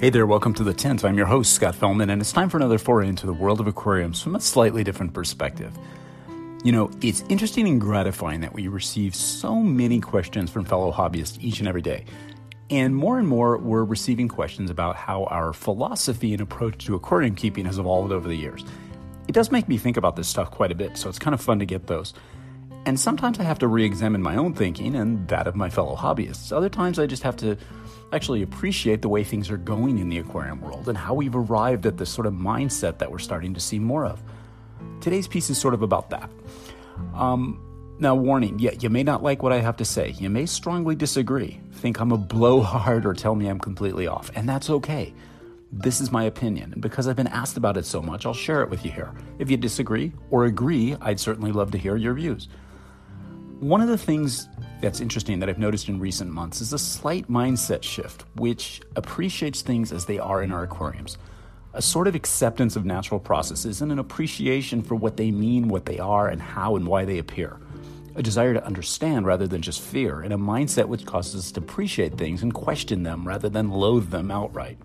Hey there, welcome to the Tint. I'm your host, Scott Fellman, and it's time for another foray into the world of aquariums from a slightly different perspective. You know, it's interesting and gratifying that we receive so many questions from fellow hobbyists each and every day. And more and more, we're receiving questions about how our philosophy and approach to aquarium keeping has evolved over the years. It does make me think about this stuff quite a bit, so it's kind of fun to get those. And sometimes I have to re examine my own thinking and that of my fellow hobbyists. Other times I just have to actually appreciate the way things are going in the aquarium world and how we've arrived at this sort of mindset that we're starting to see more of. Today's piece is sort of about that. Um, now, warning, yeah, you may not like what I have to say. You may strongly disagree, think I'm a blowhard, or tell me I'm completely off, and that's okay. This is my opinion, and because I've been asked about it so much, I'll share it with you here. If you disagree or agree, I'd certainly love to hear your views. One of the things that's interesting that I've noticed in recent months is a slight mindset shift, which appreciates things as they are in our aquariums. A sort of acceptance of natural processes and an appreciation for what they mean, what they are, and how and why they appear. A desire to understand rather than just fear, and a mindset which causes us to appreciate things and question them rather than loathe them outright.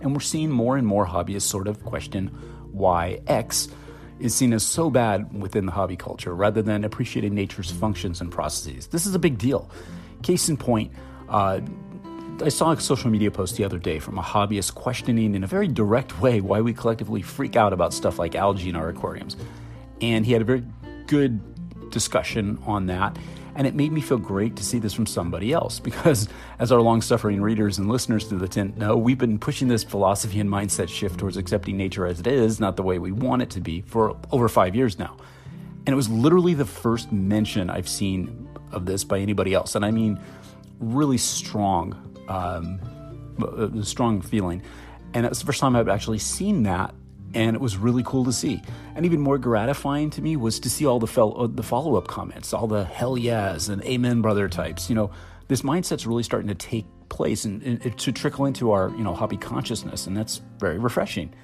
And we're seeing more and more hobbyists sort of question why X is seen as so bad within the hobby culture rather than appreciating nature's functions and processes. This is a big deal. Case in point, uh, I saw a social media post the other day from a hobbyist questioning in a very direct way why we collectively freak out about stuff like algae in our aquariums. And he had a very good discussion on that. And it made me feel great to see this from somebody else because, as our long suffering readers and listeners to the Tint know, we've been pushing this philosophy and mindset shift towards accepting nature as it is, not the way we want it to be, for over five years now. And it was literally the first mention I've seen of this by anybody else. And I mean, really strong, um, strong feeling. And it's the first time I've actually seen that and it was really cool to see. And even more gratifying to me was to see all the fel- uh, the follow up comments, all the hell yes and amen brother types. You know, this mindset's really starting to take place and, and to trickle into our you know hobby consciousness, and that's very refreshing.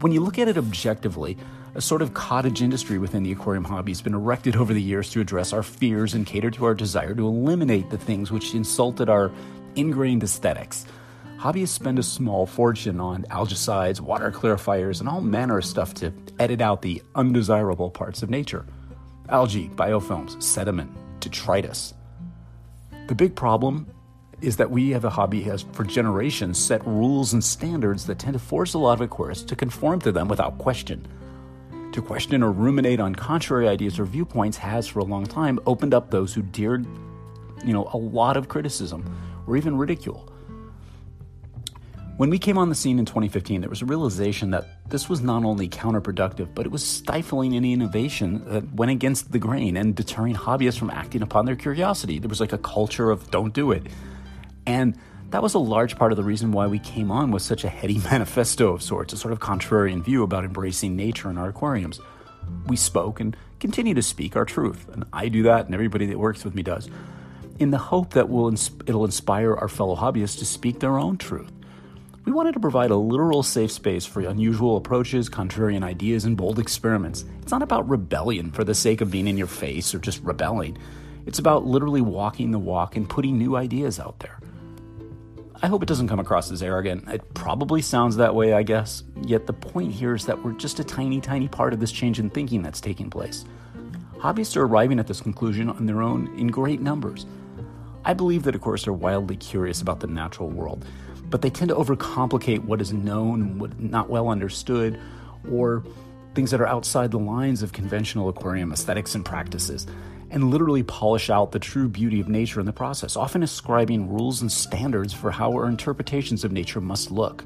When you look at it objectively, a sort of cottage industry within the aquarium hobby has been erected over the years to address our fears and cater to our desire to eliminate the things which insulted our ingrained aesthetics hobbyists spend a small fortune on algicides, water clarifiers, and all manner of stuff to edit out the undesirable parts of nature algae, biofilms, sediment, detritus. The big problem is that we have a hobby has for generations set rules and standards that tend to force a lot of aquarists to conform to them without question. To question or ruminate on contrary ideas or viewpoints has for a long time opened up those who dared, you know, a lot of criticism or even ridicule. When we came on the scene in 2015, there was a realization that this was not only counterproductive, but it was stifling any innovation that went against the grain and deterring hobbyists from acting upon their curiosity. There was like a culture of don't do it. And that was a large part of the reason why we came on with such a heady manifesto of sorts, a sort of contrarian view about embracing nature in our aquariums. We spoke and continue to speak our truth, and I do that, and everybody that works with me does, in the hope that will it'll inspire our fellow hobbyists to speak their own truth we wanted to provide a literal safe space for unusual approaches, contrarian ideas, and bold experiments. It's not about rebellion for the sake of being in your face or just rebelling. It's about literally walking the walk and putting new ideas out there. I hope it doesn't come across as arrogant. It probably sounds that way, I guess. Yet the point here is that we're just a tiny, tiny part of this change in thinking that's taking place. Hobbyists are arriving at this conclusion on their own in great numbers. I believe that, of course, are wildly curious about the natural world but they tend to overcomplicate what is known and what not well understood, or things that are outside the lines of conventional aquarium aesthetics and practices, and literally polish out the true beauty of nature in the process, often ascribing rules and standards for how our interpretations of nature must look.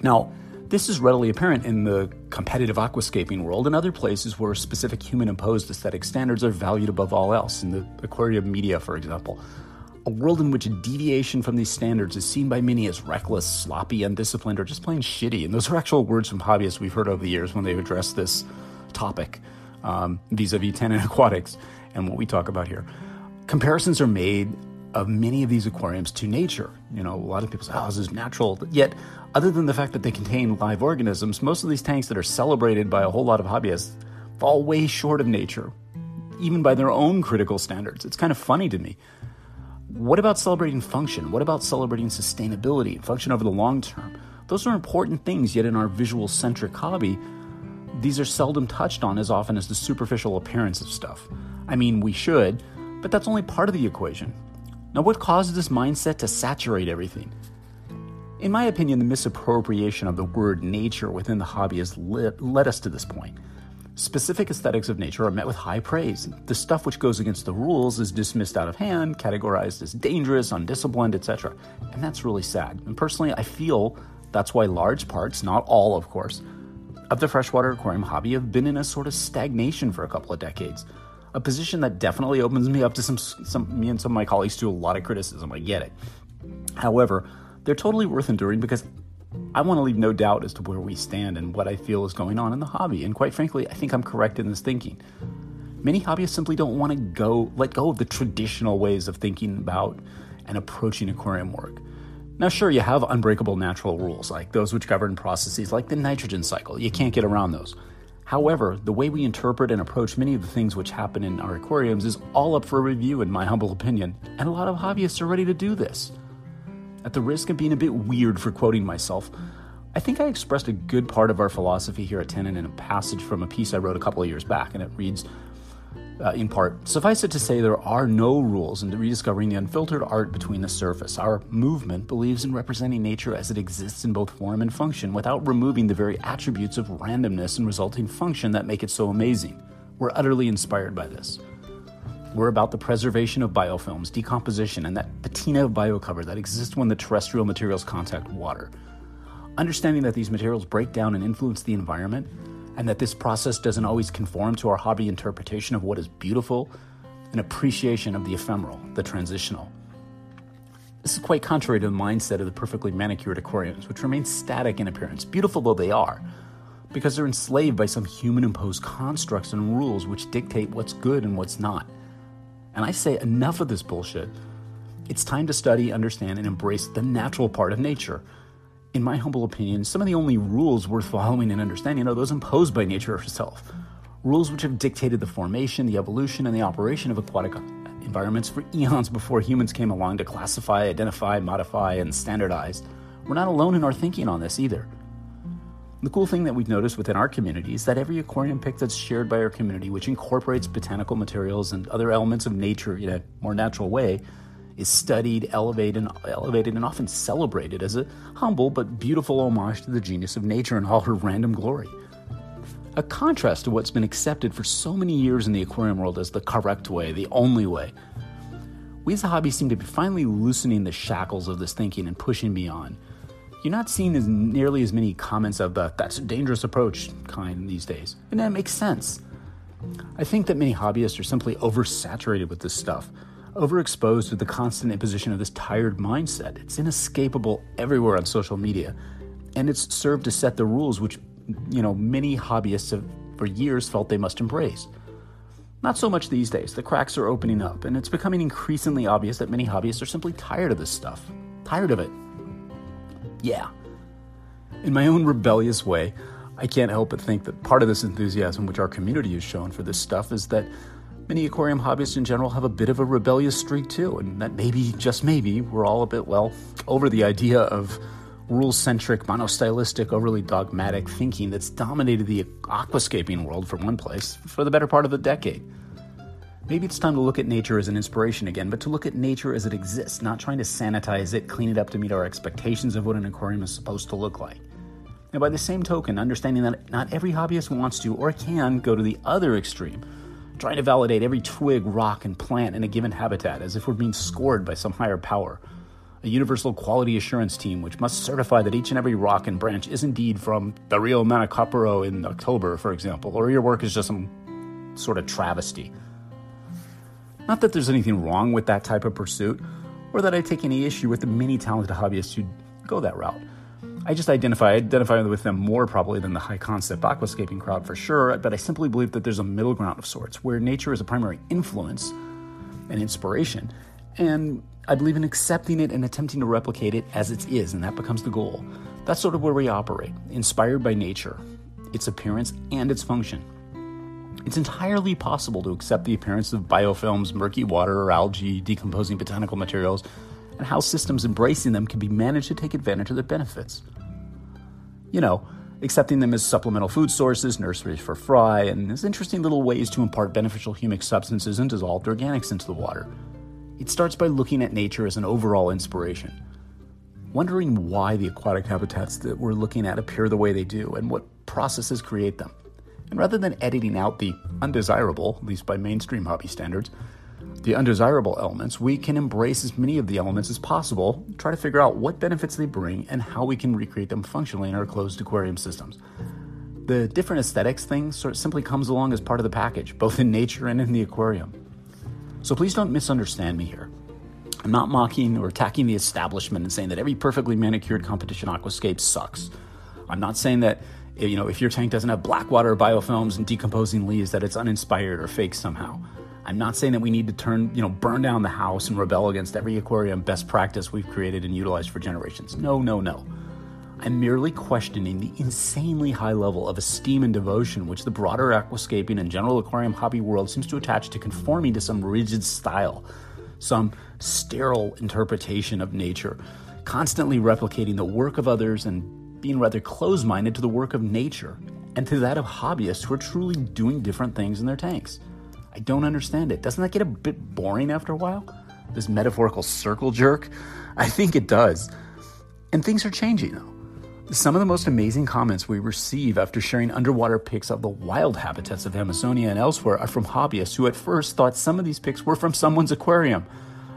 Now, This is readily apparent in the competitive aquascaping world and other places where specific human imposed aesthetic standards are valued above all else, in the aquarium media, for example. A world in which a deviation from these standards is seen by many as reckless, sloppy, undisciplined, or just plain shitty. And those are actual words from hobbyists we've heard over the years when they've addressed this topic um, vis a vis Tannin Aquatics and what we talk about here. Comparisons are made of many of these aquariums to nature. You know, a lot of people say, oh, this is natural. Yet, other than the fact that they contain live organisms, most of these tanks that are celebrated by a whole lot of hobbyists fall way short of nature, even by their own critical standards. It's kind of funny to me. What about celebrating function? What about celebrating sustainability, function over the long term? Those are important things, yet in our visual centric hobby, these are seldom touched on as often as the superficial appearance of stuff. I mean, we should, but that's only part of the equation. Now, what causes this mindset to saturate everything? In my opinion, the misappropriation of the word nature within the hobby has led, led us to this point. Specific aesthetics of nature are met with high praise. The stuff which goes against the rules is dismissed out of hand, categorized as dangerous, undisciplined, etc. And that's really sad. And personally, I feel that's why large parts, not all of course, of the freshwater aquarium hobby have been in a sort of stagnation for a couple of decades a position that definitely opens me up to some, some me and some of my colleagues to a lot of criticism. I get it. However, they're totally worth enduring because I want to leave no doubt as to where we stand and what I feel is going on in the hobby. And quite frankly, I think I'm correct in this thinking. Many hobbyists simply don't want to go let go of the traditional ways of thinking about and approaching aquarium work. Now, sure, you have unbreakable natural rules, like those which govern processes like the nitrogen cycle. You can't get around those. However, the way we interpret and approach many of the things which happen in our aquariums is all up for review, in my humble opinion, and a lot of hobbyists are ready to do this. At the risk of being a bit weird for quoting myself, I think I expressed a good part of our philosophy here at Tannin in a passage from a piece I wrote a couple of years back, and it reads uh, in part Suffice it to say, there are no rules in rediscovering the unfiltered art between the surface. Our movement believes in representing nature as it exists in both form and function without removing the very attributes of randomness and resulting function that make it so amazing. We're utterly inspired by this. We're about the preservation of biofilms, decomposition, and that patina of biocover that exists when the terrestrial materials contact water. Understanding that these materials break down and influence the environment and that this process doesn't always conform to our hobby interpretation of what is beautiful, an appreciation of the ephemeral, the transitional. This is quite contrary to the mindset of the perfectly manicured aquariums, which remain static in appearance, beautiful though they are, because they're enslaved by some human imposed constructs and rules which dictate what's good and what's not. And I say enough of this bullshit. It's time to study, understand, and embrace the natural part of nature in my humble opinion, some of the only rules worth following and understanding are those imposed by nature herself. Rules which have dictated the formation, the evolution, and the operation of aquatic environments for eons before humans came along to classify, identify, modify, and standardize. We're not alone in our thinking on this either. The cool thing that we've noticed within our community is that every aquarium pick that's shared by our community, which incorporates botanical materials and other elements of nature in a more natural way, is studied, elevated, and elevated, and often celebrated as a humble but beautiful homage to the genius of nature in all her random glory. A contrast to what's been accepted for so many years in the aquarium world as the correct way, the only way. We as a hobby seem to be finally loosening the shackles of this thinking and pushing beyond. You're not seeing as nearly as many comments of the that's a dangerous approach kind these days, and that makes sense. I think that many hobbyists are simply oversaturated with this stuff overexposed to the constant imposition of this tired mindset. It's inescapable everywhere on social media, and it's served to set the rules which, you know, many hobbyists have for years felt they must embrace. Not so much these days. The cracks are opening up, and it's becoming increasingly obvious that many hobbyists are simply tired of this stuff. Tired of it. Yeah. In my own rebellious way, I can't help but think that part of this enthusiasm which our community has shown for this stuff is that Many aquarium hobbyists in general have a bit of a rebellious streak too, and that maybe, just maybe, we're all a bit, well, over the idea of rule centric, monostylistic, overly dogmatic thinking that's dominated the aquascaping world for one place for the better part of a decade. Maybe it's time to look at nature as an inspiration again, but to look at nature as it exists, not trying to sanitize it, clean it up to meet our expectations of what an aquarium is supposed to look like. And by the same token, understanding that not every hobbyist wants to or can go to the other extreme trying to validate every twig, rock, and plant in a given habitat as if we're being scored by some higher power. a universal quality assurance team which must certify that each and every rock and branch is indeed from the Rio Manacapuru in October, for example, or your work is just some sort of travesty. Not that there's anything wrong with that type of pursuit, or that I take any issue with the many talented hobbyists who go that route. I just identify identify with them more probably than the high concept aquascaping crowd for sure, but I simply believe that there's a middle ground of sorts where nature is a primary influence and inspiration, and I believe in accepting it and attempting to replicate it as it is, and that becomes the goal. That's sort of where we operate, inspired by nature, its appearance, and its function. It's entirely possible to accept the appearance of biofilms, murky water, or algae, decomposing botanical materials, and how systems embracing them can be managed to take advantage of their benefits. You know, accepting them as supplemental food sources, nurseries for fry, and as interesting little ways to impart beneficial humic substances and dissolved organics into the water. It starts by looking at nature as an overall inspiration, wondering why the aquatic habitats that we're looking at appear the way they do and what processes create them. And rather than editing out the undesirable, at least by mainstream hobby standards, the undesirable elements, we can embrace as many of the elements as possible, try to figure out what benefits they bring, and how we can recreate them functionally in our closed aquarium systems. The different aesthetics thing sort of simply comes along as part of the package, both in nature and in the aquarium. So please don't misunderstand me here. I'm not mocking or attacking the establishment and saying that every perfectly manicured competition aquascape sucks. I'm not saying that you know, if your tank doesn't have black water biofilms and decomposing leaves, that it's uninspired or fake somehow. I'm not saying that we need to turn, you know, burn down the house and rebel against every aquarium best practice we've created and utilized for generations. No, no, no. I'm merely questioning the insanely high level of esteem and devotion which the broader aquascaping and general aquarium hobby world seems to attach to conforming to some rigid style, some sterile interpretation of nature, constantly replicating the work of others and being rather close minded to the work of nature and to that of hobbyists who are truly doing different things in their tanks. I don't understand it. Doesn't that get a bit boring after a while? This metaphorical circle jerk? I think it does. And things are changing though. Some of the most amazing comments we receive after sharing underwater pics of the wild habitats of Amazonia and elsewhere are from hobbyists who at first thought some of these pics were from someone's aquarium.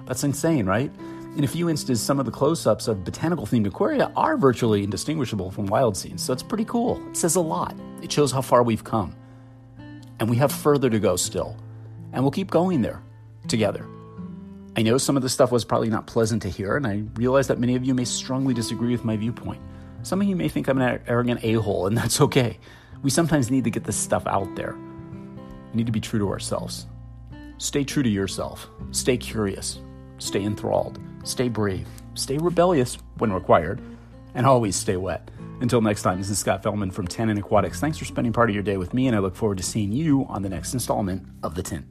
That's insane, right? In a few instances, some of the close ups of botanical themed aquaria are virtually indistinguishable from wild scenes, so it's pretty cool. It says a lot. It shows how far we've come. And we have further to go still. And we'll keep going there together. I know some of this stuff was probably not pleasant to hear, and I realize that many of you may strongly disagree with my viewpoint. Some of you may think I'm an arrogant a hole, and that's okay. We sometimes need to get this stuff out there. We need to be true to ourselves. Stay true to yourself. Stay curious. Stay enthralled. Stay brave, stay rebellious when required, and always stay wet. Until next time, this is Scott Fellman from Tannin Aquatics. Thanks for spending part of your day with me, and I look forward to seeing you on the next installment of The Tint.